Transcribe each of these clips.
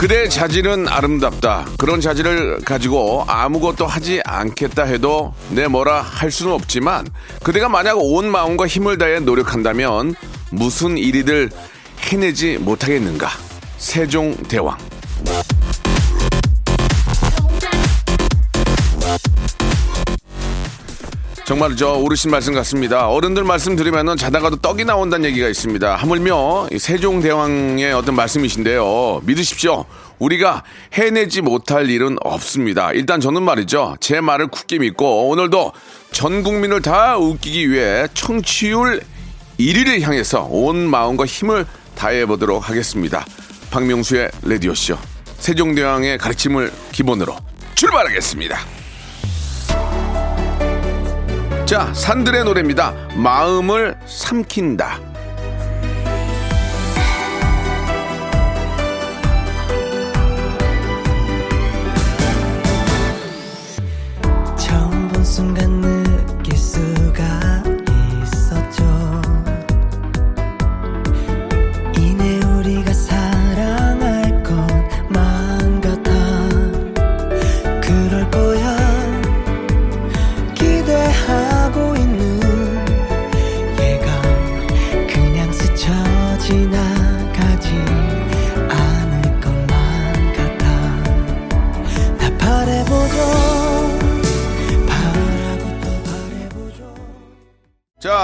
그대의 자질은 아름답다. 그런 자질을 가지고 아무것도 하지 않겠다 해도 내 뭐라 할 수는 없지만 그대가 만약 온 마음과 힘을 다해 노력한다면 무슨 일이들 해내지 못하겠는가? 세종대왕 정말 저 어르신 말씀 같습니다. 어른들 말씀 들으면 자다가도 떡이 나온다는 얘기가 있습니다. 하물며 이 세종대왕의 어떤 말씀이신데요. 믿으십시오. 우리가 해내지 못할 일은 없습니다. 일단 저는 말이죠. 제 말을 굳게 믿고 오늘도 전 국민을 다 웃기기 위해 청취율 1위를 향해서 온 마음과 힘을 다해 보도록 하겠습니다. 박명수의 라디오쇼. 세종대왕의 가르침을 기본으로 출발하겠습니다. 자, 산들의 노래입니다. 마음을 삼킨다. 순간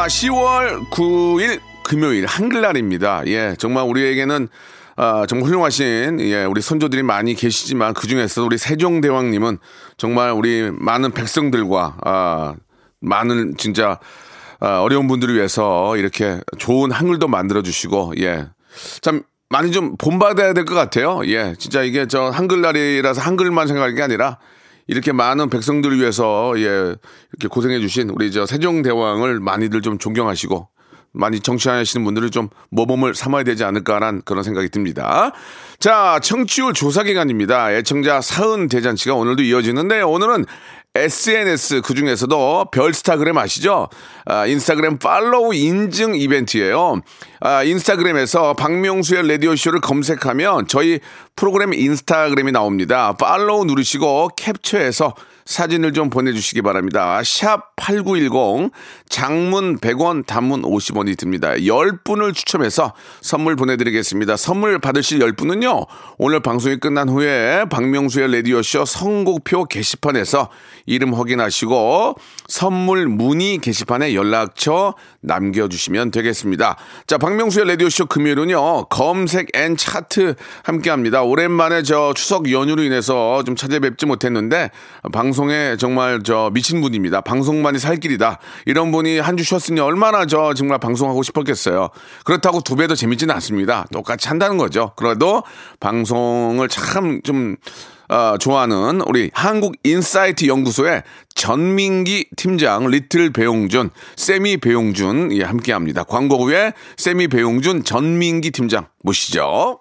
자, 10월 9일 금요일 한글날입니다. 예, 정말 우리에게는 아, 정말 훌륭하신 예, 우리 선조들이 많이 계시지만 그 중에서 우리 세종대왕님은 정말 우리 많은 백성들과 아, 많은 진짜 아, 어려운 분들을 위해서 이렇게 좋은 한글도 만들어 주시고 예, 참 많이 좀 본받아야 될 것 같아요. 예, 진짜 이게 저 한글날이라서 한글만 생각할 게 아니라 이렇게 많은 백성들을 위해서 예 이렇게 고생해 주신 우리 저 세종대왕을 많이들 좀 존경하시고 많이 정치하시는 분들을 좀 모범을 삼아야 되지 않을까라는 그런 생각이 듭니다. 자, 청취율 조사 기간입니다. 애청자 사은 대잔치가 오늘도 이어지는데 오늘은 SNS 그 중에서도 별스타그램 아시죠? 아, 인스타그램 팔로우 인증 이벤트예요. 아, 인스타그램에서 박명수의 라디오 쇼를 검색하면 저희 프로그램 인스타그램이 나옵니다. 팔로우 누르시고 캡처해서 사진을 좀 보내주시기 바랍니다. 샵 8910 장문 100원 단문 50원이 듭니다. 10분을 추첨해서 선물 보내드리겠습니다. 선물 받으실 10분은요. 오늘 방송이 끝난 후에 박명수의 라디오쇼 선곡표 게시판에서 이름 확인하시고 선물 문의 게시판에 연락처 남겨주시면 되겠습니다. 자, 박명수의 라디오쇼 금요일은요. 검색 and 차트 함께합니다. 오랜만에 저 추석 연휴로 인해서 좀 찾아뵙지 못했는데 방송 에 정말 저 미친 분입니다. 방송만이 살 길이다. 이런 분이 한 주 쉬었으니 얼마나 저 정말 방송하고 싶었겠어요. 그렇다고 두 배 더 재밌지는 않습니다. 똑같이 한다는 거죠. 그래도 방송을 참좀 어, 좋아하는 우리 한국 인사이트 연구소의 전민기 팀장, little 배용준, 세미 배용준 예, 함께합니다. 광고 후에 세미 배용준, 전민기 팀장 모시죠.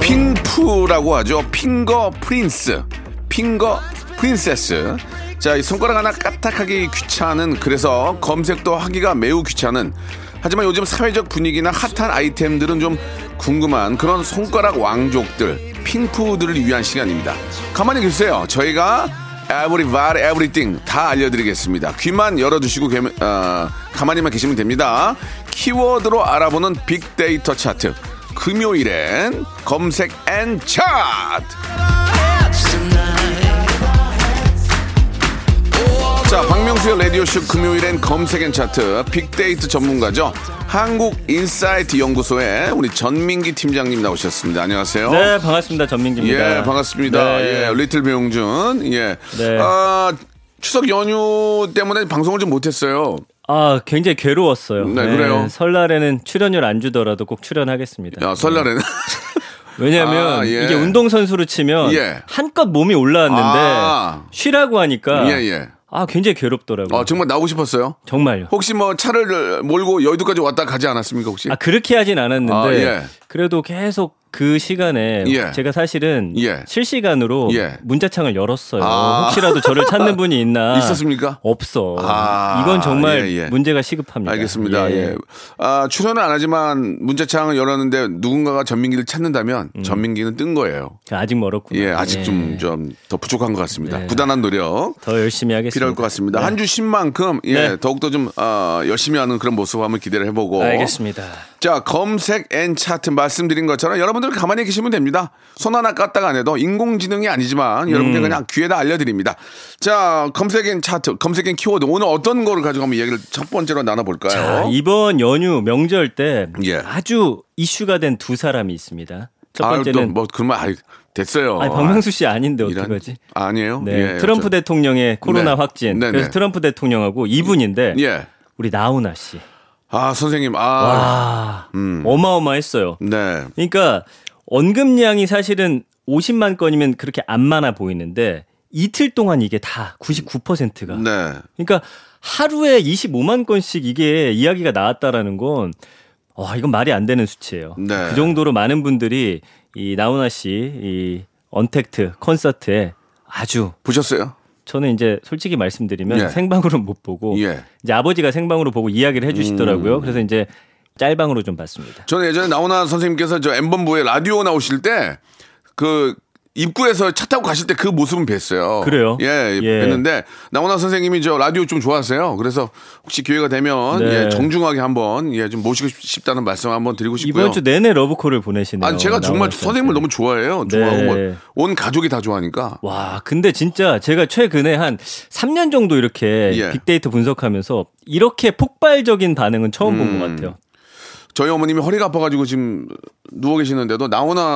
핑푸라고 하죠. 핑거 프린스, 핑거 프린세스. 자, 이 손가락 하나 까딱하기 귀찮은 그래서 검색도 하기가 매우 귀찮은 하지만 요즘 사회적 분위기나 핫한 아이템들은 좀 궁금한 그런 손가락 왕족들 핑푸들을 위한 시간입니다. 가만히 계세요. 저희가 everybody, everything 다 알려드리겠습니다. 귀만 열어두시고 계, 어, 가만히만 계시면 됩니다. 키워드로 알아보는 빅데이터 차트. 금요일엔 검색 and 차트. 자, 박명수의 라디오쇼 금요일엔 검색 and 차트 빅데이터 전문가죠. 한국인사이트 연구소의 우리 전민기 팀장님 나오셨습니다. 안녕하세요. 네, 반갑습니다. 전민기입니다. 예, 반갑습니다. 네. 예, little 배용준. 예. 네. 아, 추석 연휴 때문에 방송을 좀 못했어요. 아, 굉장히 괴로웠어요. 네, 그래요? 설날에는 출연료 안 주더라도 꼭 출연하겠습니다. 야, 설날에는. 왜냐하면 아, 예. 이게 운동선수로 치면 예. 한껏 몸이 올라왔는데 아. 쉬라고 하니까 예, 예. 아, 굉장히 괴롭더라고요. 어, 정말 나오고 싶었어요? 정말요. 혹시 뭐 차를 몰고 여의도까지 왔다 가지 않았습니까, 혹시? 아, 그렇게 하진 않았는데 아, 예. 그래도 계속 그 시간에 예. 제가 사실은 예. 실시간으로 예. 문자창을 열었어요. 아. 혹시라도 저를 찾는 분이 있나? 있었습니까? 없어. 아, 이건 정말 예, 예. 문제가 시급합니다. 알겠습니다. 예. 아, 출연은 안 하지만 문자창을 열었는데 누군가가 전민기를 찾는다면 음. 전민기는 뜬 거예요. 아직 멀었구나. 예, 아직 예. 좀, 좀 더 부족한 것 같습니다. 네. 부단한 노력. 더 열심히 하겠습니다. 필요할 것 같습니다. 한주 쉰 만큼 예, 네. 더욱더 좀 어, 열심히 하는 그런 모습 한번 기대를 해보고 알겠습니다. 자 검색 and 차트 말씀드린 것처럼 여러분들 가만히 계시면 됩니다. 손 하나 까딱 안 해도 인공지능이 아니지만 음. 여러분들 그냥 귀에다 알려드립니다. 자 검색 앤 차트 검색 앤 키워드 오늘 어떤 거를 가지고 한번 이야기를 첫 번째로 나눠볼까요? 자, 이번 연휴 명절 때 예. 아주 이슈가 된 두 사람이 있습니다. 첫 아유, 번째는 또뭐 그러면 아이, 됐어요. 아니, 박명수 씨 아닌데 이런- 어떡하지? 아니에요? 네, 예, 트럼프 저- 대통령의 코로나 네. 확진. 네, 그래서 네. 트럼프 대통령하고 이분인데 예. 우리 나훈아 씨. 아 선생님 아 와, 음. 어마어마했어요. 네. 그러니까 언급량이 사실은 50만 건이면 그렇게 안 많아 보이는데 이틀 동안 이게 다 99%가 네. 그러니까 하루에 25만 건씩 이게 이야기가 나왔다라는 건 와, 이건 말이 안 되는 수치예요. 네. 그 정도로 많은 분들이 이 나훈아 씨이 언택트 콘서트에 아주 보셨어요? 저는 이제 솔직히 말씀드리면 예. 생방으로 못 보고 예. 음. 이제 아버지가 생방으로 보고 이야기를 해 주시더라고요. 그래서 이제 짤방으로 좀 봤습니다. 저는 예전에 나훈아 선생님께서 저 엠본부에 라디오 나오실 때 그 입구에서 차 타고 가실 때 그 모습은 뵀어요. 그래요? 예, 예. 뵀는데 나훈아 선생님이 저 라디오 좀 좋아하세요. 그래서 혹시 기회가 되면 네. 예, 정중하게 한번 예, 좀 모시고 싶다는 말씀 한번 드리고 싶고요. 이번 주 내내 러브콜을 보내시네요. 아니 제가 정말. 선생님을 너무 좋아해요. 네. 좋아하고 뭐온 가족이 다 좋아하니까. 와, 근데 진짜 제가 최근에 한 3년 정도 이렇게 예. 빅데이터 분석하면서 이렇게 폭발적인 반응은 처음 본것 음. 같아요. 저희 어머님이 허리가 아파가지고 지금 누워 계시는데도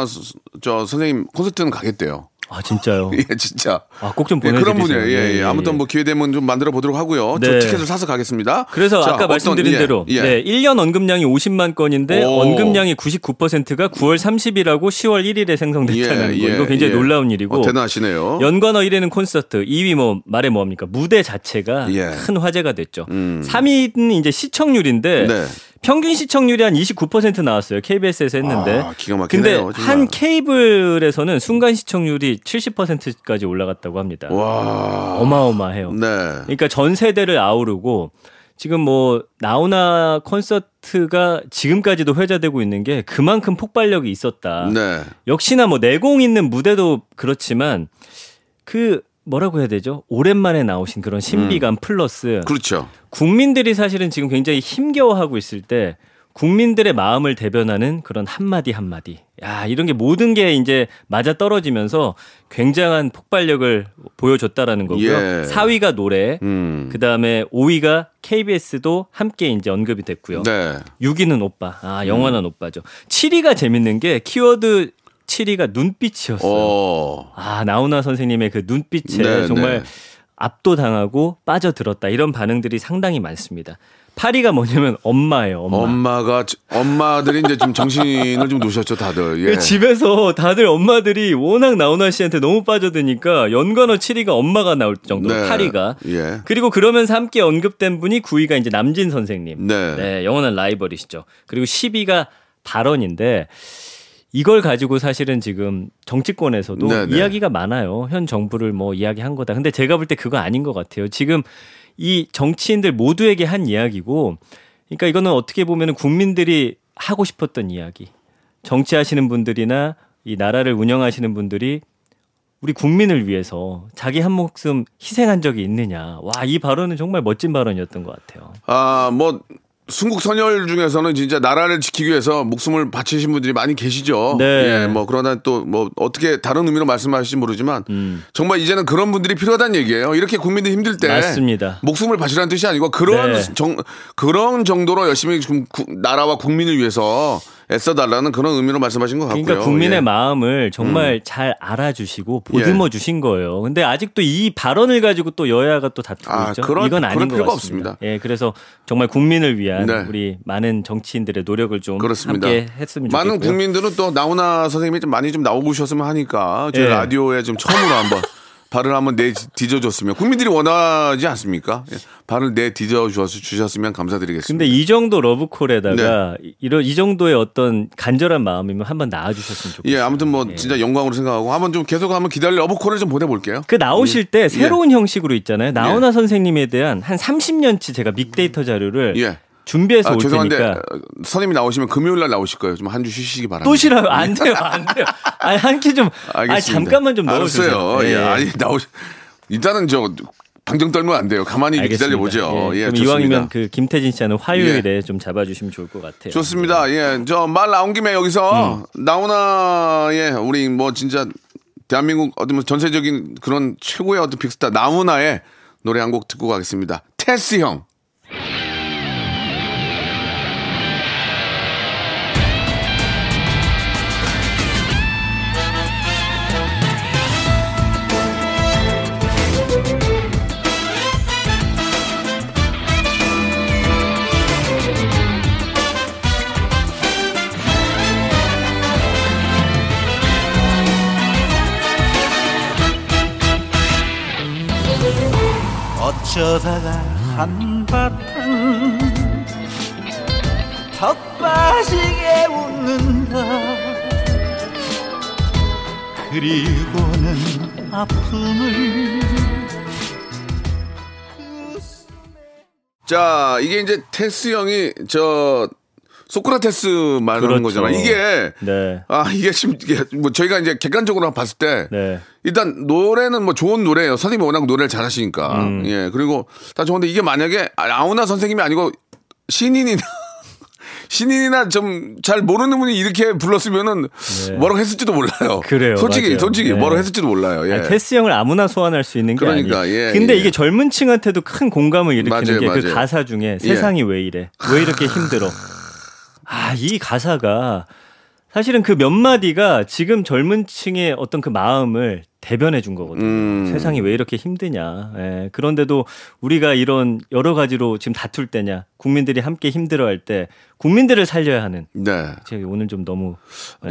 서- 저 선생님 콘서트는 가겠대요. 아, 진짜요? 예, 진짜. 아, 꼭좀 예, 보내주세요. 그런 분이에요. 예, 예. 아무튼 뭐 기회 되면 좀 만들어 보도록 하고요. 저 네. 티켓을 사서 가겠습니다. 그래서 자, 아까 어떤- 말씀드린 예, 대로 예. 네, 1년 언급량이 50만 건인데 오. 언급량이 99%가 9월 30일하고 10월 1일에 생성됐다는 거. 이거 굉장히 예. 놀라운 일이고. 어, 대단하시네요. 연관어 1위는 콘서트, 2위 뭐 말해 뭐합니까? 무대 자체가 예. 큰 화제가 됐죠. 음. 3위는 이제 시청률인데 네. 평균 시청률이 한 29% 나왔어요. KBS에서 했는데. 아, 기가 근데 막히네요. 정말. 한 케이블에서는 순간 시청률이 70%까지 올라갔다고 합니다. 와. 어마어마해요. 네. 그러니까 전 세대를 아우르고 지금 뭐 나훈아 콘서트가 지금까지도 회자되고 있는 게 그만큼 폭발력이 있었다. 네. 역시나 뭐 내공 있는 무대도 그렇지만 그 뭐라고 해야 되죠? 오랜만에 나오신 그런 신비감 플러스 그렇죠. 국민들이 사실은 지금 굉장히 힘겨워하고 있을 때 국민들의 마음을 대변하는 그런 한마디 한마디. 야, 이런 게 모든 게 이제 맞아 떨어지면서 굉장한 폭발력을 보여줬다라는 거고요. 예. 4위가 노래, 음. 그 다음에 5위가 KBS도 함께 이제 언급이 됐고요. 네. 6위는 오빠. 아, 영원한 오빠죠. 7위가 재밌는 게 키워드 7위가 눈빛이었어요. 어. 아, 나훈아 선생님의 그 눈빛에 네, 정말 네. 압도당하고 빠져들었다. 이런 반응들이 상당히 많습니다. 8위가 뭐냐면 엄마예요, 엄마. 엄마가 엄마들이 이제 좀 정신을 좀 놓으셨죠, 다들. 예. 그 집에서 다들 엄마들이 워낙 나훈아 씨한테 너무 빠져드니까 연관어 7위가 엄마가 나올 정도로 네. 8위가. 예. 그리고 그러면서 함께 언급된 분이 9위가 이제 남진 선생님. 네. 영원한 라이벌이시죠. 그리고 10위가 발언인데 이걸 가지고 사실은 지금 정치권에서도 네, 네. 이야기가 많아요. 현 정부를 뭐 이야기한 거다. 근데 제가 볼 때 그거 아닌 것 같아요. 지금 이 정치인들 모두에게 한 이야기고, 그러니까 이거는 어떻게 보면 국민들이 하고 싶었던 이야기. 정치하시는 분들이나 이 나라를 운영하시는 분들이 우리 국민을 위해서 자기 한 목숨 희생한 적이 있느냐. 와, 이 발언은 정말 멋진 발언이었던 것 같아요. 아, 뭐 순국 선열 중에서는 진짜 나라를 지키기 위해서 목숨을 바치신 분들이 많이 계시죠. 네. 예, 뭐 그러나 또 뭐 어떻게 다른 의미로 말씀하실지 모르지만 정말 이제는 그런 분들이 필요하다는 얘기예요. 이렇게 국민들 힘들 때 맞습니다. 목숨을 바치라는 뜻이 아니고 그런 네. 정 그런 정도로 열심히 좀 구- 나라와 국민을 위해서 애써달라는 그런 의미로 말씀하신 것 같고요. 그러니까 국민의 예. 마음을 정말 잘 알아주시고 보듬어 예. 주신 거예요. 근데 아직도 이 발언을 가지고 또 여야가 또 다투고 아, 있죠. 그럴- 이건 아닌 것 필요가 같습니다. 없습니다. 예, 그래서 정말 국민을 위한 네. 우리 많은 정치인들의 노력을 좀 그렇습니다. 함께 했으면 좋겠고요. 많은 국민들은 또 나훈아 선생님이 좀 많이 좀 나오셨으면 하니까 저희 예. 라디오에 좀 처음으로 한번 발을 한번 내 뒤져줬으면 국민들이 원하지 않습니까? 예. 발을 내 뒤져 주셨으면 감사드리겠습니다. 근데 이 정도 러브콜에다가 이런 이 정도의 어떤 간절한 마음이면 한번 나와주셨으면 좋겠어요. 예, 아무튼 뭐 예. 진짜 영광으로 생각하고 한번 좀 계속 한번 기다려 러브콜을 좀 보내볼게요. 그 나오실 때 예. 새로운 형식으로 있잖아요. 나훈아 선생님에 대한 한 30년치 제가 빅데이터 자료를 예. 준비해서 아, 올 죄송한데 테니까 어, 선생님이 나오시면 금요일 날 나오실 거예요. 좀 한 주 쉬시기 바랍니다. 또 싫어요. 안 돼요. 안 돼요. 아니 한 끼 좀. 아니 알겠습니다. 잠깐만 좀 넣어주세요. 예. 예. 아니 나오 일단은 저 방정 떨면 안 돼요. 가만히 알겠습니다. 기다려 보죠. 예, 그럼 좋습니다. 이왕이면 그 김태진 씨는 화요일에 좀 잡아주시면 좋을 것 같아요. 좋습니다. 예, 저 말 나온 김에 여기서 음. 나훈아의 우리 뭐 진짜 대한민국 어떤 뭐 전세적인 그런 최고의 어떤 빅스타 나훈아의 노래 한 곡 듣고 가겠습니다. 테스 형. 어쩌다가 한바탕 턱 빠지게 웃는다. 그리고는 아픔을 자, 이게 이제 테스 형이 저 소크라테스 말하는 그렇죠. 거잖아요. 이게 네. 아 이게 지금 이게 뭐 저희가 이제 객관적으로 봤을 때 네. 일단 노래는 뭐 좋은 노래예요. 선생님이 워낙 노래를 잘하시니까 음. 예 그리고 다 좋은데 이게 만약에 아우나 선생님이 아니고 신인이나 신인이나 좀 잘 모르는 분이 이렇게 불렀으면은 뭐라고 했을지도 몰라요. 네. 그래요, 솔직히 맞아요. 솔직히 네. 뭐라고 했을지도 몰라요. 예. 아니, 테스 형을 아무나 소환할 수 있는 게 그러니까, 아니에요. 예, 근데 예. 이게 젊은 층한테도 큰 공감을 일으키는 게 그. 가사 중에 세상이 왜 이래? 왜 이렇게 힘들어? 아, 이 가사가 사실은 그 몇 마디가 지금 젊은 층의 어떤 그 마음을 대변해 준 거거든요. 음. 세상이 왜 이렇게 힘드냐. 예, 그런데도 우리가 이런 여러 가지로 지금 다툴 때냐. 국민들이 함께 힘들어 할 때 국민들을 살려야 하는. 네. 제가 오늘 좀 너무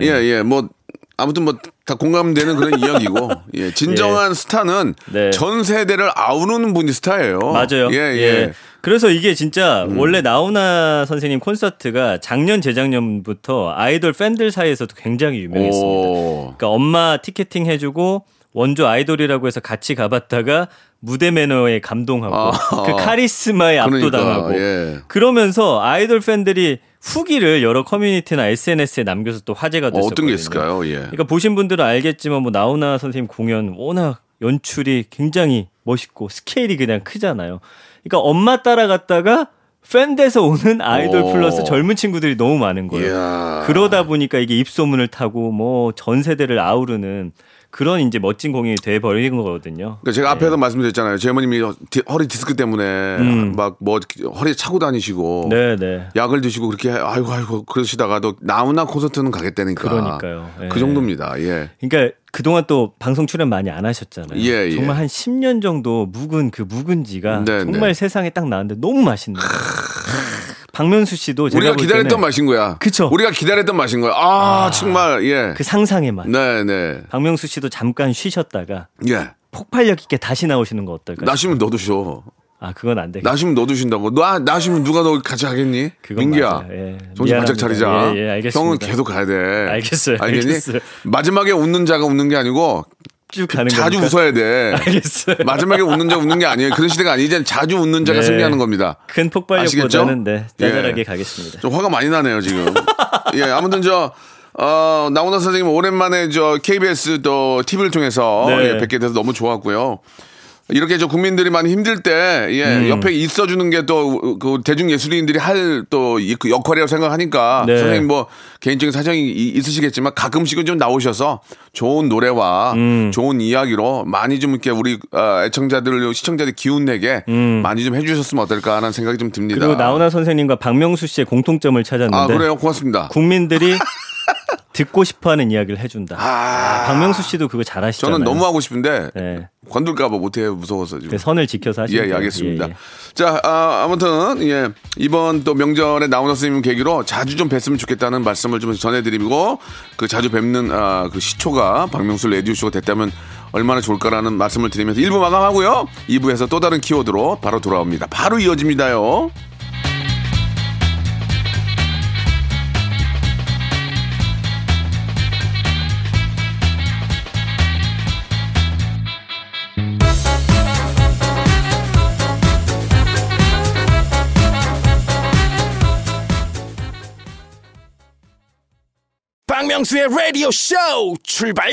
예, 예, 뭐, 아무튼 뭐, 다 공감되는 그런 이야기고, 예, 진정한 스타는 네. 전 세대를 아우르는 분이 스타예요. 맞아요. 예, 예. 그래서 이게 진짜 음. 원래 나훈아 선생님 콘서트가 작년 재작년부터 아이돌 팬들 사이에서도 굉장히 유명했습니다. 오. 그러니까 엄마 티켓팅 해주고 원조 아이돌이라고 해서 같이 가봤다가 무대 매너에 감동하고 아. 그 카리스마에 압도당하고 그러니까, 예. 그러면서 아이돌 팬들이 후기를 여러 커뮤니티나 SNS에 남겨서 또 화제가 어, 됐었거든요. 어떤 게 있을까요? 예. 그러니까 보신 분들은 알겠지만 뭐 나훈아 선생님 공연 워낙 연출이 굉장히 멋있고 스케일이 그냥 크잖아요. 그러니까 엄마 따라갔다가 팬 돼서 오는 아이돌 오. 플러스 젊은 친구들이 너무 많은 거예요. 이야. 그러다 보니까 이게 입소문을 타고 뭐 전 세대를 아우르는 그런 이제 멋진 공연이 돼 버리는 거거든요. 그러니까 제가 앞에서 말씀드렸잖아요. 제 어머님이 디- 허리 디스크 때문에 음. 막뭐 허리에 차고 다니시고 네, 네. 약을 드시고 그렇게 아이고 아이고 그러시다가도 나훈아 콘서트는 가겠다니까. 그러니까요. 예. 그 정도입니다. 예. 그러니까 그동안 또 방송 출연 많이 안 하셨잖아요. 예, 예. 정말 한 10년 정도 묵은 그 묵은지가 네, 정말 네. 세상에 딱 나왔는데 너무 맛있는 거예요. 박명수 씨도 제가 우리가 볼 기다렸던 맛인 거야. 그쵸. 우리가 기다렸던 맛인 거야. 아, 정말 예. 그 상상의 맛. 네, 네. 박명수 씨도 잠깐 쉬셨다가 예. 폭발력 있게 다시 나오시는 거 어떨까요? 나시면 너도 쉬어. 아 그건 안 되겠다. 나시면 너도 쉰다고. 나 나시면 누가 너 같이 하겠니? 민기야. 예. 정신 바짝. 차리자. 예, 예, 알겠습니다. 형은 계속 가야 돼. 알겠어요. 알겠니? 알겠어요. 마지막에 웃는 자가 웃는 게 아니고 쭉 가는 자주 거니까. 웃어야 돼. 알겠어요. 마지막에 웃는 자 웃는 게 아니에요. 그런 시대가 아니에요. 이제 자주 웃는 자가 네. 승리하는 겁니다. 큰? 폭발력보다는 네, 짜잘하게 예. 가겠습니다. 좀 화가 많이 나네요 지금. 예, 아무튼 저 어, 나훈아 선생님 오랜만에 저 KBS 또 TV를 통해서 네. 예, 뵙게 돼서 너무 좋았고요. 이렇게 저 국민들이 많이 힘들 때, 예, 음. 옆에 있어주는 게 또, 그 대중 예술인들이 할 또 그 역할이라고 생각하니까, 네. 선생님 뭐 개인적인 사정이 이- 있으시겠지만 가끔씩은 좀 나오셔서 좋은 노래와 음. 좋은 이야기로 많이 좀 이렇게 우리 어, 애청자들, 시청자들 기운 내게 많이 좀 해주셨으면 어떨까 하는 생각이 좀 듭니다. 음. 그리고 나훈아 선생님과 박명수 씨의 공통점을 찾았는데 아, 그래요? 고맙습니다. 국민들이 듣고 싶어하는 이야기를 해준다. 아. 아, 박명수 씨도 그거 잘하시잖아요. 저는 너무 하고 싶은데 네. 건들까봐 못해요 무서워서 지금. 그 선을 지켜서 예, 하시면 예, 돼요. 알겠습니다. 예, 예. 자, 아, 아무튼 예 이번 또 명절에 나훈아 선생님 계기로 자주 좀 뵀으면 좋겠다는 말씀을 좀 전해드리고 그 자주 뵙는 아, 그 시초가 박명수 레디오 쇼가 됐다면 얼마나 좋을까라는 말씀을 드리면서 1부 마감하고요. 2부에서 또 다른 키워드로 바로 돌아옵니다. 바로 이어집니다요. 박명수의 라디오 쇼 출발!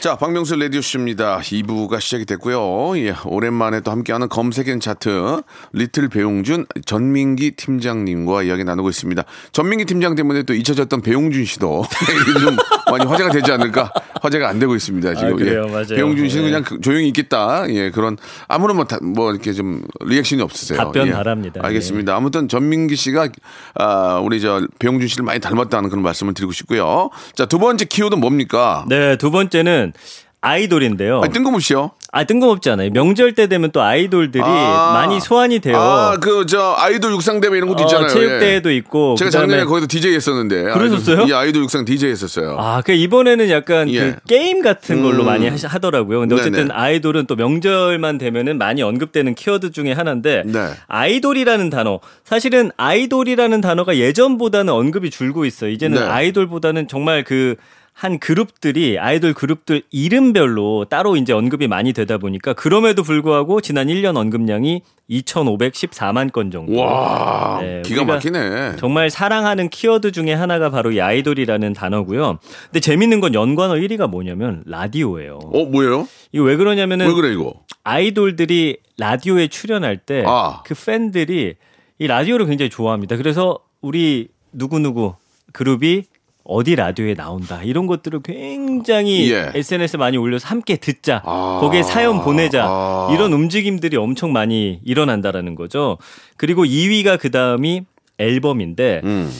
자, 박명수 라디오 쇼입니다. 2부가 시작이 됐고요. 예, 오랜만에 또 함께하는 검색 and 차트, little 배용준, 전민기 팀장님과 이야기 나누고 있습니다. 전민기 팀장 때문에 또 잊혀졌던 배용준 씨도 좀 많이 화제가 되지 않을까? 화제가 안 되고 있습니다. 지금. 아, 그래요? 예. 맞아요. 배용준 씨는 네. 그냥 그- 조용히 있겠다. 예, 그런 아무런 뭐, 다- 뭐 이렇게 좀 reaction이 없으세요. 답변 예. 바랍니다. 알겠습니다. 아무튼 전민기 씨가 아, 우리 저 배용준 씨를 많이 닮았다는 그런 말씀을 드리고 싶고요. 자, 두 번째 키워드 뭡니까? 네, 두 번째는 아이돌인데요. 아니, 뜬금없이요. 아, 뜬금없지 않아요. 명절 때 되면 또 아이돌들이 아. 많이 소환이 돼요. 아, 그, 저, 아이돌 육상 대회 이런 것도 어, 있잖아요. 체육대회도 예. 있고. 제가 그다음에- 작년에 거기도 DJ 했었는데. 그러셨어요? 아이돌, 이 아이돌 육상 DJ 했었어요. 아, 그 이번에는 약간 예. 그 게임 같은 걸로 음. 많이 하시- 하더라고요. 근데 어쨌든 네네. 아이돌은 또 명절만 되면은 많이 언급되는 키워드 중에 하나인데 네. 아이돌이라는 단어. 사실은 아이돌이라는 단어가 예전보다는 언급이 줄고 있어 요. 이제는 네. 아이돌보다는 정말 그 한 그룹들이 아이돌 그룹들 이름별로 따로 이제 언급이 많이 되다 보니까 그럼에도 불구하고 지난 1년 언급량이 2,514만 건 정도. 와, 네, 기가 막히네. 정말 사랑하는 키워드 중에 하나가 바로 이 아이돌이라는 단어고요. 근데 재밌는 건 연관어 1위가 뭐냐면 라디오예요. 어, 뭐예요? 이거 왜 그러냐면은 왜 그래, 이거? 아이돌들이 라디오에 출연할 때그 아. 팬들이 이 라디오를 굉장히 좋아합니다. 그래서 우리 누구누구 그룹이 어디 라디오에 나온다 이런 것들을 굉장히 예. SNS에 많이 올려서 함께 듣자 아. 거기에 사연 보내자 아. 이런 움직임들이 엄청 많이 일어난다라는 거죠. 그리고 2위가 그 다음이 앨범인데 음.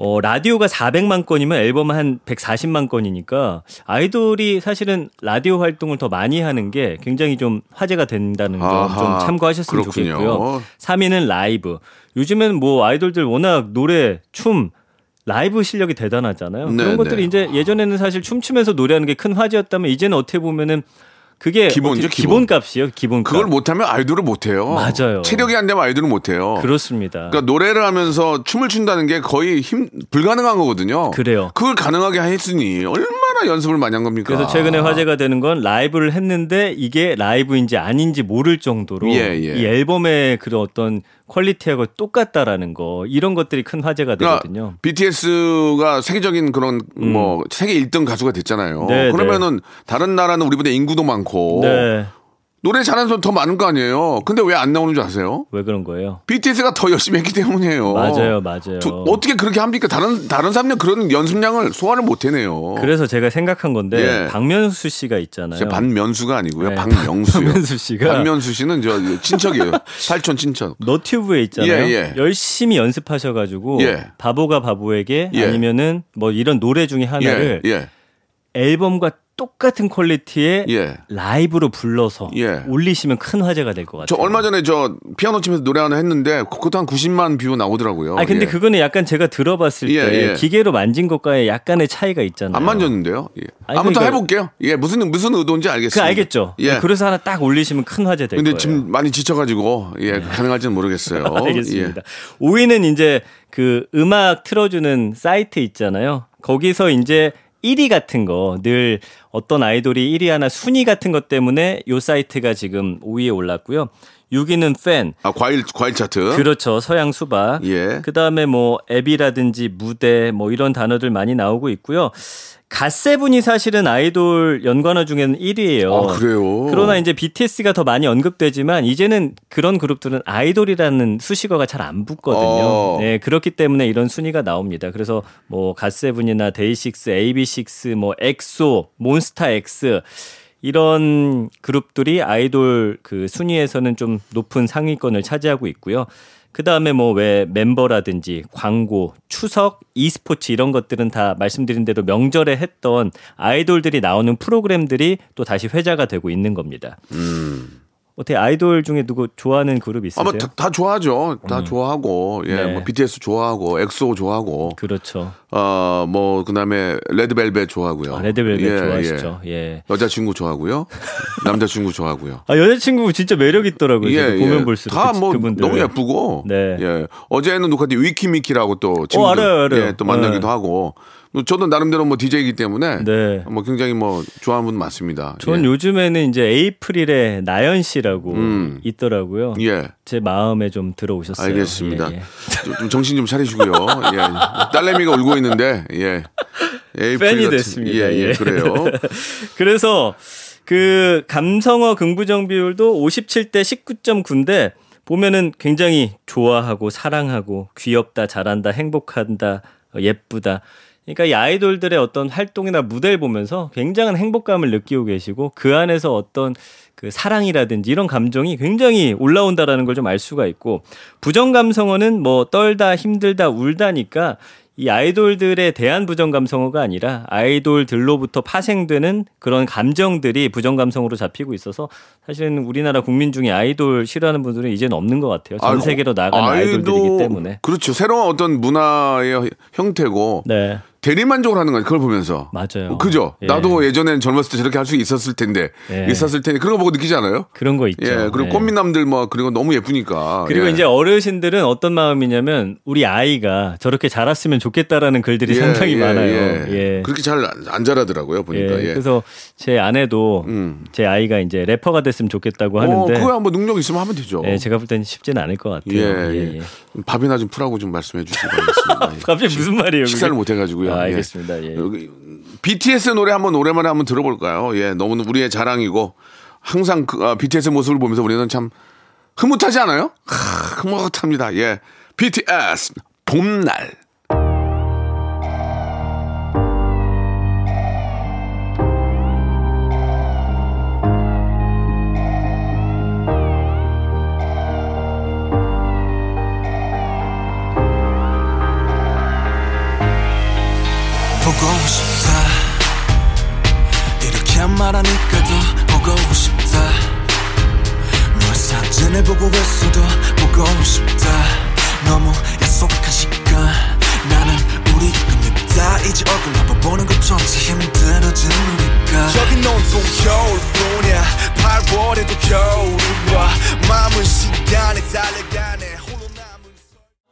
어, 라디오가 400만 건이면 앨범은 한 140만 건이니까 아이돌이 사실은 라디오 활동을 더 많이 하는 게 굉장히 좀 화제가 된다는 점 좀 참고하셨으면 그렇군요. 좋겠고요. 3위는 라이브. 요즘엔 뭐 아이돌들 워낙 노래, 춤, 라이브 실력이 대단하잖아요. 네, 그런 것들이 네. 이제 예전에는 사실 춤추면서 노래하는 게 큰 화제였다면 이제는 어떻게 보면은 그게 기본이죠, 기본. 기본값이에요. 기본값. 그걸 못하면 아이돌을 못해요. 맞아요. 체력이 안 되면 아이돌은 못해요. 그렇습니다. 그러니까 노래를 하면서 춤을 춘다는 게 거의 힘 불가능한 거거든요. 그래요. 그걸 가능하게 했으니 얼마 나 연습을 많이 한 겁니까? 그래서 최근에 화제가 되는 건 라이브를 했는데 이게 라이브인지 아닌지 모를 정도로 예, 예. 이 앨범의 그런 어떤 quality하고 똑같다라는 거 이런 것들이 큰 화제가 그러니까 되거든요. BTS가 세계적인 그런 뭐 세계 1등 가수가 됐잖아요. 음. 네, 그러면은 다른 나라는 우리보다 인구도 많고 네. 노래 잘하는 사람 더 많은 거 아니에요. 근데 왜 안 나오는 줄 아세요? 왜 그런 거예요? BTS가 더 열심히 했기 때문이에요. 맞아요, 맞아요. 두- 어떻게 그렇게 합니까? 다른 다른 사람들 그런 연습량을 소화를 못 해내요. 그래서 제가 생각한 건데 예. 박면수 씨가 있잖아요. 제 반면수가 아니고요. 네. 박명수요. 박명수 씨가 반면수 씨는 저 친척이에요. 살촌 친척. 너튜브에 있잖아요. 예, 예. 열심히 연습하셔가지고 예. 바보가 바보에게 예. 아니면은 뭐 이런 노래 중에 하나를 예, 예, 앨범과 똑같은 quality의 예. 라이브로 불러서 예. 올리시면 큰 화제가 될 것 같아요. 저 얼마 전에 저 피아노 치면서 노래 하나 했는데 그것도 한 90만 view 나오더라고요. 아 근데 예. 그거는 약간 제가 들어봤을 예, 때 예. 기계로 만진 것과의 약간의 차이가 있잖아요. 안 만졌는데요. 예. 아니, 아무튼 그러니까- 해볼게요. 예, 무슨 무슨 의도인지 그 알겠습니다. 알겠죠. 예. 그래서 하나 딱 올리시면 큰 화제 될 근데 거예요. 지금 많이 지쳐가지고 예 가능할지는 모르겠어요. 알겠습니다. 5위는 이제 그 음악 틀어주는 사이트 있잖아요. 거기서 이제 1위 같은 거 늘 어떤 아이돌이 1위 하나 순위 같은 것 때문에 요 사이트가 지금 5위에 올랐고요. 6위는 팬. 아 과일 과일 차트. 그렇죠. 서양 수박. 예. 그다음에 뭐 앱이라든지 무대 뭐 이런 단어들 많이 나오고 있고요. 갓세븐이 사실은 아이돌 연관어 중에는 1위예요. 아, 그래요? 그러나 이제 BTS가 더 많이 언급되지만 이제는 그런 그룹들은 아이돌이라는 수식어가 잘 안 붙거든요. 어. 네, 그렇기 때문에 이런 순위가 나옵니다. 그래서 뭐 갓세븐이나 데이식스, AB6, 뭐 엑소, 몬스타엑스 이런 그룹들이 아이돌 그 순위에서는 좀 높은 상위권을 차지하고 있고요. 그 다음에 뭐 왜 멤버라든지 광고, 추석, e스포츠 이런 것들은 다 말씀드린 대로 명절에 했던 아이돌들이 나오는 프로그램들이 또 다시 회자가 되고 있는 겁니다. 어떻게 아이돌 중에 누구 좋아하는 그룹 있으세요? 아마 다, 다 좋아하죠. 다 좋아하고 예, 네. 뭐 BTS 좋아하고 엑소 좋아하고 그렇죠. 어뭐 그다음에 레드벨벳 좋아하고요. 아, 레드벨벳 예, 좋아하시죠. 예. 예. 여자친구 좋아하고요. 남자친구 좋아하고요. 아 여자친구 진짜 매력 있더라고요. 예, 저도 보면 볼수록 그, 다뭐 그분들. 너무 예쁘고. 네. 예. 어제는 녹화 때 위키미키라고 또 친구들 알아요, 알아요. 예, 또 만나기도 네. 하고. 뭐 저도 나름대로 뭐 DJ이기 때문에 네. 뭐 굉장히 뭐 좋아하는 분 많습니다. 전 예. 요즘에는 이제 에이프릴의 나연 씨라고 음. 있더라고요. 예. 제 마음에 좀 들어오셨어요. 알겠습니다. 예, 예. 좀, 좀 정신 좀 차리시고요. 예. 딸내미가 울고 있는데, 예. 에이프릴 팬이 같은- 됐습니다. 예, 예, 예. 그래요. 그래서 그 감성어 긍부정 비율도 57대 19.9인데 보면은 굉장히 좋아하고 사랑하고 귀엽다, 잘한다, 행복한다, 어, 예쁘다. 그러니까 이 아이돌들의 어떤 활동이나 무대를 보면서 굉장한 행복감을 느끼고 계시고 그 안에서 어떤 그 사랑이라든지 이런 감정이 굉장히 올라온다라는 걸 좀 알 수가 있고 부정 감성어는 뭐 떨다, 힘들다, 울다니까 이 아이돌들에 대한 부정 감성어가 아니라 아이돌들로부터 파생되는 그런 감정들이 부정 감성으로 잡히고 있어서 사실은 우리나라 국민 중에 아이돌 싫어하는 분들은 이제는 없는 것 같아요. 전 세계로 나가는 아이도- 아이돌들이기 때문에. 그렇죠. 새로운 어떤 문화의 형태고 네, 대리만족을 하는 거예요. 그걸 보면서. 맞아요. 그죠? 예. 나도 예전엔 젊었을 때 저렇게 할 수 있었을 텐데, 예. 있었을 텐데, 그런 거 보고 느끼지 않아요? 그런 거 있죠. 예. 그리고 예. 꽃미남들 뭐, 그리고 너무 예쁘니까. 그리고 예. 이제 어르신들은 어떤 마음이냐면 우리 아이가 저렇게 자랐으면 좋겠다라는 글들이 예, 상당히 예, 많아요. 예. 예. 그렇게 잘 안 자라더라고요, 보니까. 예, 예. 그래서 제 아내도 음. 제 아이가 이제 래퍼가 됐으면 좋겠다고 어, 하는데 그거 한번 능력 있으면 하면 되죠. 예, 제가 볼 때는 쉽지는 않을 것 같아요. 예. 밥이나 좀 풀라고 좀 말씀해 주시기. 예. 갑자기 무슨 말이에요? 식사를 못 해가지고요. 아, 예. 알겠습니다. 예. 여기 BTS 노래 한번 오랜만에 한번 들어볼까요? 예, 너무 우리의 자랑이고 항상 그, 아, BTS 모습을 보면서 우리는 참 흐뭇하지 않아요? 하, 흐뭇합니다. 예, BTS 봄날. 말하니까 더 보고 싶다. 너의 사진을 보고 있어도 보고 싶다. 너무 약속한 시간. 나는 우리 겁니다 이제 얼굴 한번 보는 것조차 힘들어진 우리가. 저기 온통 겨울뿐이야. 8월에도 겨울이 와 마음은 시간에 달려가네.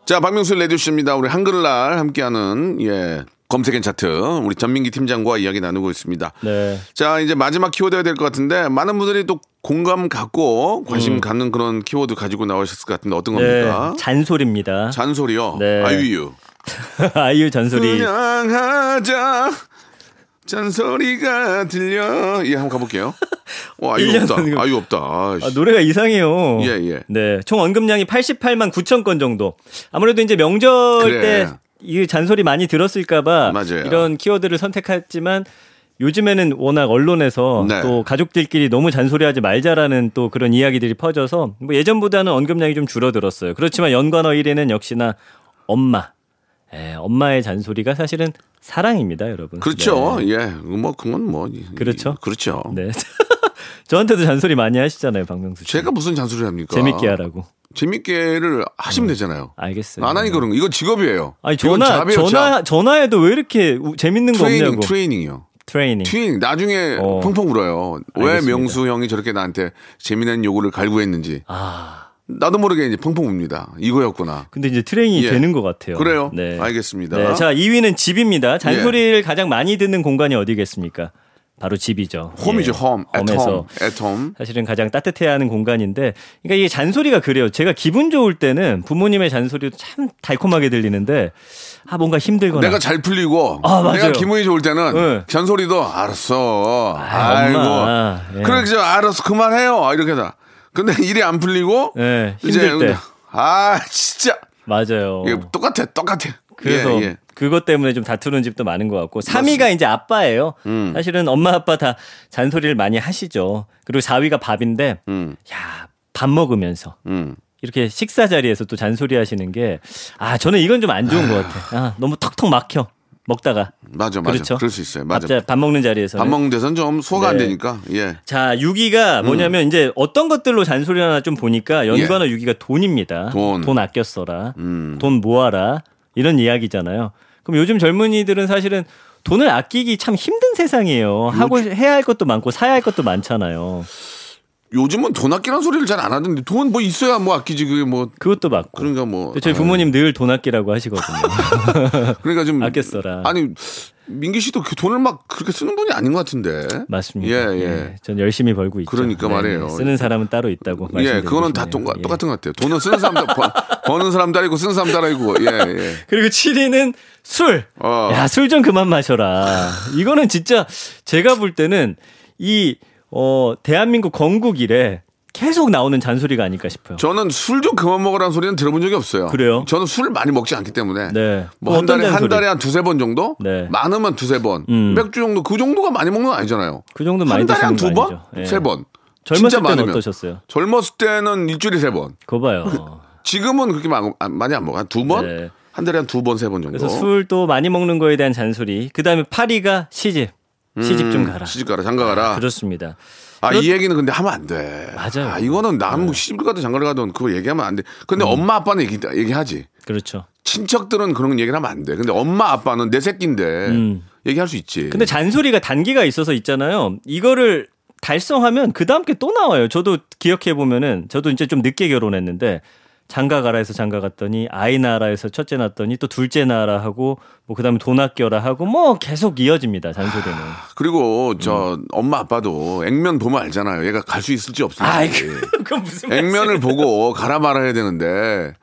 자, 박명수 레디오씨입니다. 우리 한글날 함께하는 예 검색엔 차트 우리 전민기 팀장과 이야기 나누고 있습니다. 네. 자, 이제 마지막 키워드가 될 것 같은데 많은 분들이 또 공감 갖고 관심 음. 갖는 그런 키워드 가지고 나오셨을 것 같은데 어떤 네, 겁니까? 잔소리입니다. 잔소리요. 네. 아유유. 아이유 잔소리. 그냥 하자. 잔소리가 들려. 예, 한번 가볼게요. 와, 아유 1년 없다. 아유 없다. 아, 노래가 이상해요. 예, 예. 네, 총 언급량이 88만 9천 건 정도. 아무래도 이제 명절 그래. 때 이 잔소리 많이 들었을까봐 맞아요. 이런 키워드를 선택했지만 요즘에는 워낙 언론에서 네. 또 가족들끼리 너무 잔소리하지 말자라는 또 그런 이야기들이 퍼져서 뭐 예전보다는 언급량이 좀 줄어들었어요. 그렇지만 연관어 1위는 역시나 엄마. 예, 엄마의 잔소리가 사실은 사랑입니다, 여러분. 그렇죠. 네. 예. 뭐 그건 뭐 이- 그렇죠. 그렇죠. 네. 저한테도 잔소리 많이 하시잖아요, 박명수 씨. 제가 무슨 잔소리 합니까? 재밌게 하라고. 재밌게를 하시면 되잖아요. 알겠어요. 안 하니 그런 거. 이거 직업이에요. 아니 전화 전화 잡. 전화해도 왜 이렇게 우- 재밌는 거 트레이닝, 없냐고. 트레이닝이요. 트레이닝. 트레이닝. 나중에 어. 펑펑 울어요. 왜 알겠습니다. 명수 형이 저렇게 나한테 재미난 요구를 갈구했는지. 아 나도 모르게 이제 펑펑 웁니다. 이거였구나. 근데 이제 트레이닝이 예. 되는 것 같아요. 그래요? 네. 알겠습니다. 네. 자 2위는 집입니다. 잔소리를 예. 가장 많이 듣는 공간이 어디겠습니까? 바로 집이죠. 홈이죠, 예. 홈. 홈에서 애톰. 애톰. 사실은 가장 따뜻해야 하는 공간인데, 그러니까 이게 잔소리가 그래요. 제가 기분 좋을 때는 부모님의 잔소리도 참 달콤하게 들리는데, 아 뭔가 힘들거나. 내가 잘 풀리고 아, 맞아요. 내가 기분이 좋을 때는 네. 잔소리도 알았어. 아, 아이고. 엄마. 예. 그래 이제 알았어 그만해요. 이렇게 다. 근데 일이 안 풀리고 예, 이제 힘들 때. 아 진짜 맞아요. 이게 똑같아 똑같아. 그래서 예, 예. 그것 때문에 좀 다투는 집도 많은 것 같고 3위가 이제 아빠예요. 음. 사실은 엄마 아빠 다 잔소리를 많이 하시죠. 그리고 4위가 밥인데 음. 야, 밥 먹으면서 음. 이렇게 식사 자리에서 또 잔소리 하시는 게 아, 저는 이건 좀 안 좋은 것 같아. 아, 너무 턱턱 막혀. 먹다가. 맞아 맞아. 그렇죠. 그럴 수 있어요. 맞아. 밥, 밥 먹는 자리에서. 밥 먹는 데서는 좀 소화가 안 네. 되니까. 예. 자, 6위가 뭐냐면 이제 어떤 것들로 잔소리 하나 좀 보니까 연관어 6위가 돈입니다. 예. 돈. 아껴 써라. 음. 돈 모아라. 이런 이야기잖아요. 그럼 요즘 젊은이들은 사실은 돈을 아끼기 참 힘든 세상이에요. 하고 해야 할 것도 많고 사야 할 것도 많잖아요. 요즘은 돈 아끼라는 소리를 잘 안 하던데 돈 뭐 있어야 뭐 아끼지 그게 뭐 그것도 맞고. 그러니까 뭐 저희 부모님 늘 돈 아끼라고 하시거든요. 그러니까 좀 아껴 써라. 아니 민기 씨도 그 돈을 막 그렇게 쓰는 분이 아닌 것 같은데. 맞습니다. 예, 예. 전 열심히 벌고 있죠. 그러니까 말이에요. 쓰는 사람은 따로 있다고. 예, 그거는 다 말씀드리고 동, 싶네요. 예. 똑같은 것 같아요. 돈은 쓰는 사람, 버, 버는 사람 따르고 쓰는 사람 따르고, 예, 예. 그리고 7위는 술. 어. 야, 술 좀 그만 마셔라. 이거는 진짜 제가 볼 때는 이, 어, 대한민국 건국 이래 계속 나오는 잔소리가 아닐까 싶어요. 저는 술 좀 그만 먹으라는 소리는 들어본 적이 없어요. 그래요? 저는 술을 많이 먹지 않기 때문에. 네. 뭐한 어떤 달에, 한 잔소리? 달에 한 두세 번 정도? 네. 많으면 두세 번. 음. 맥주 정도, 그 정도가 많이 먹는 건 아니잖아요. 그 정도 많이 한 달에 한 드시는 두거 번? 아니죠. 예. 세 번. 젊었을 때는 많으면. 어떠셨어요? 젊었을 때는 일주일에 세 번. 그거 봐요. 지금은 그렇게 많- 안- 많이 안 먹어. 한두 번? 네. 한 달에 한 두 번, 세 번 정도. 그래서 술도 많이 먹는 거에 대한 잔소리. 그 다음에 8위가 시집. 시집 좀 가라. 음, 시집 가라, 장가 가라. 그렇습니다. 아, 이 얘기는 근데 하면 안 돼. 맞아요. 네. 아, 이거는 나는 뭐 시집을 가든 장가를 가든 그거 얘기하면 안 돼. 근데 음. 엄마 아빠는 얘기, 얘기하지. 그렇죠. 친척들은 그런 얘기를 하면 안 돼. 근데 엄마 아빠는 내 새끼인데 음. 얘기할 수 있지. 근데 잔소리가 단계가 있어서 있잖아요. 이거를 달성하면 그 다음 게 또 나와요. 저도 기억해 보면은 저도 이제 좀 늦게 결혼했는데 장가 가라 해서 장가 갔더니 아이 해서 첫째 낳았더니 또 둘째 낳아라 하고 뭐 그다음에 돈 아껴라 하고 뭐 계속 이어집니다. 잔소리는. 그리고 저 엄마 아빠도 액면 보면 알잖아요. 얘가 갈 수 있을지 없을지. 음. 아이 그건 무슨 액면을 보고 가라 말아야 되는데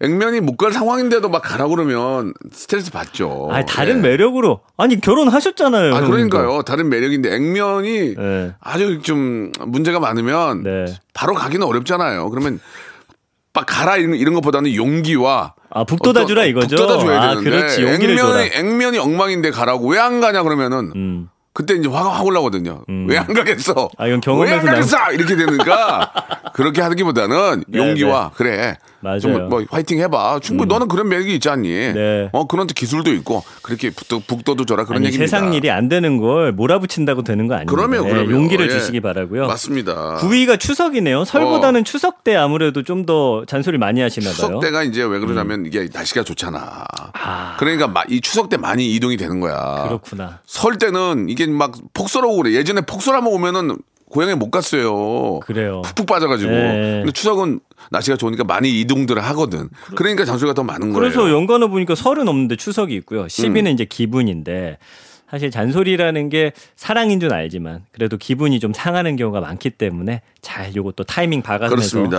액면이 못 갈 상황인데도 막 가라 그러면 스트레스 받죠. 아 다른 예. 매력으로 아니 결혼하셨잖아요. 아. 그러니까요. 다른 매력인데 액면이 네. 아주 좀 문제가 많으면 네. 바로 가기는 어렵잖아요. 그러면 막 가라 이런, 이런 것보다는 용기와 아 북돋아 주라 어떤- 이거죠. 북돋아 줘야 아 되는데 그렇지 용기를 줘라. 액면이 액면이 엉망인데 가라고 왜 안 가냐 그러면은 음. 그때 이제 화가 확 올라거든요. 왜안 가겠어? 아, 이건 경험에서 왜안 가겠어? 이렇게 되니까 그렇게 하기보다는 네, 용기와 그래. 맞아요. 좀 뭐 화이팅 해봐. 충분히 너는 그런 매력이 있지 않니? 네. 어 그런 기술도 있고 그렇게 북도 북도도 줘라 그런 얘기입니다. 세상 일이 안 되는 걸 몰아붙인다고 되는 거 아니에요. 그럼요, 그럼요. 용기를 예. 주시기 바라고요. 맞습니다. 9위가 추석이네요. 어. 설보다는 추석 때 아무래도 좀 더 잔소리 많이 하시나 봐요. 추석 때가 이제 왜 그러냐면 이게 날씨가 좋잖아. 그러니까 마- 이 추석 때 많이 이동이 되는 거야. 그렇구나. 설 때는 이게 막 폭설하고 그래. 예전에 폭설하면 오면은 고향에 못 갔어요. 그래요. 푹푹 빠져가지고. 네. 근데 추석은 날씨가 좋으니까 많이 이동들을 하거든. 그러니까 잔소리가 더 많은 거예요. 음. 그래서 연관어 보니까 설은 없는데 추석이 있고요. 10위는 이제 기분인데 사실 잔소리라는 게 사랑인 줄 알지만 그래도 기분이 좀 상하는 경우가 많기 때문에 잘또 타이밍 박아서. 하셨으면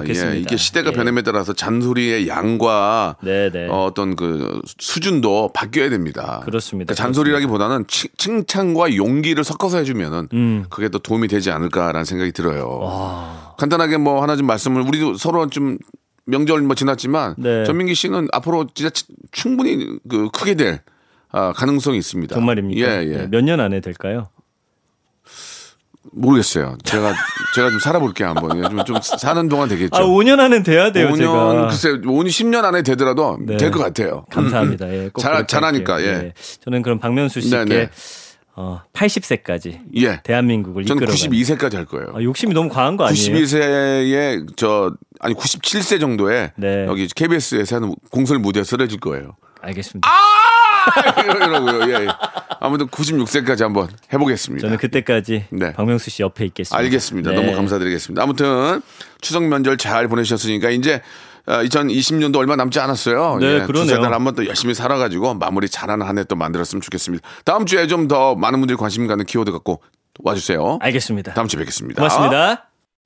좋겠습니다. 예, 이게 시대가 예. 변함에 따라서 잔소리의 양과 네네. 어, 어떤 그 수준도 바뀌어야 됩니다. 그렇습니다. 그러니까 잔소리라기보다는 칭- 칭찬과 용기를 섞어서 해주면은 음. 그게 더 도움이 되지 않을까라는 생각이 들어요. 간단하게 뭐 하나 좀 말씀을 우리도 서로 좀 명절 뭐 지났지만 네. 전민기 씨는 앞으로 진짜 치- 충분히 그 크게 될 아, 가능성이 있습니다. 정말입니까? 예, 예. 네, 몇년 안에 될까요? 모르겠어요. 제가 제가 좀 살아볼게요 한번. 예, 좀, 좀 사는 동안 되겠죠. 아, 5년 안에 돼야 돼요, 5년 제가. 글쎄 5년 10년 안에 되더라도 네. 될것 같아요. 감사합니다. 예, 꼭 잘- 그렇게 잘하니까, 할게요. 예. 저는 그럼 박명수 씨께 네, 네. 어, 80세까지 예. 대한민국을 전 이끌어 92세까지 할 거예요. 아, 욕심이 너무 과한 거 아니에요? 92세에 저 아니 97세 정도에 네. 여기 KBS에서 하는 공설 무대에 쓰러질 거예요. 알겠습니다. 이러고요. 예. 예. 아무튼 96세까지 한번 해보겠습니다. 저는 그때까지 네. 박명수 씨 옆에 있겠습니다. 알겠습니다. 네. 너무 감사드리겠습니다. 아무튼 추석 명절 잘 보내셨으니까 이제 2020년도 얼마 남지 않았어요. 네, 예, 그러네요. 두세달 한번 또 열심히 살아가지고 마무리 잘하는 한 해 또 만들었으면 좋겠습니다. 다음 주에 좀 더 많은 분들이 관심 갖는 키워드 갖고 와주세요. 알겠습니다. 다음 주에 뵙겠습니다. 고맙습니다.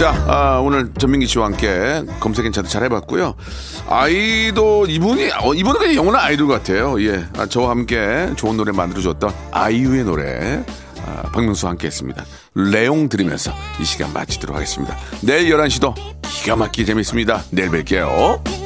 자, 아, 오늘 전민기 씨와 함께 검색 괜찮다 잘 해봤고요. 아이돌, 이분이, 어, 이분은 그냥 영원한 아이돌 같아요. 예. 아, 저와 함께 좋은 노래 만들어줬던 아이유의 노래, 아, 박명수와 함께 했습니다. 레옹 들으면서 이 시간 마치도록 하겠습니다. 내일 11시도 기가 막히게 재밌습니다. 내일 뵐게요.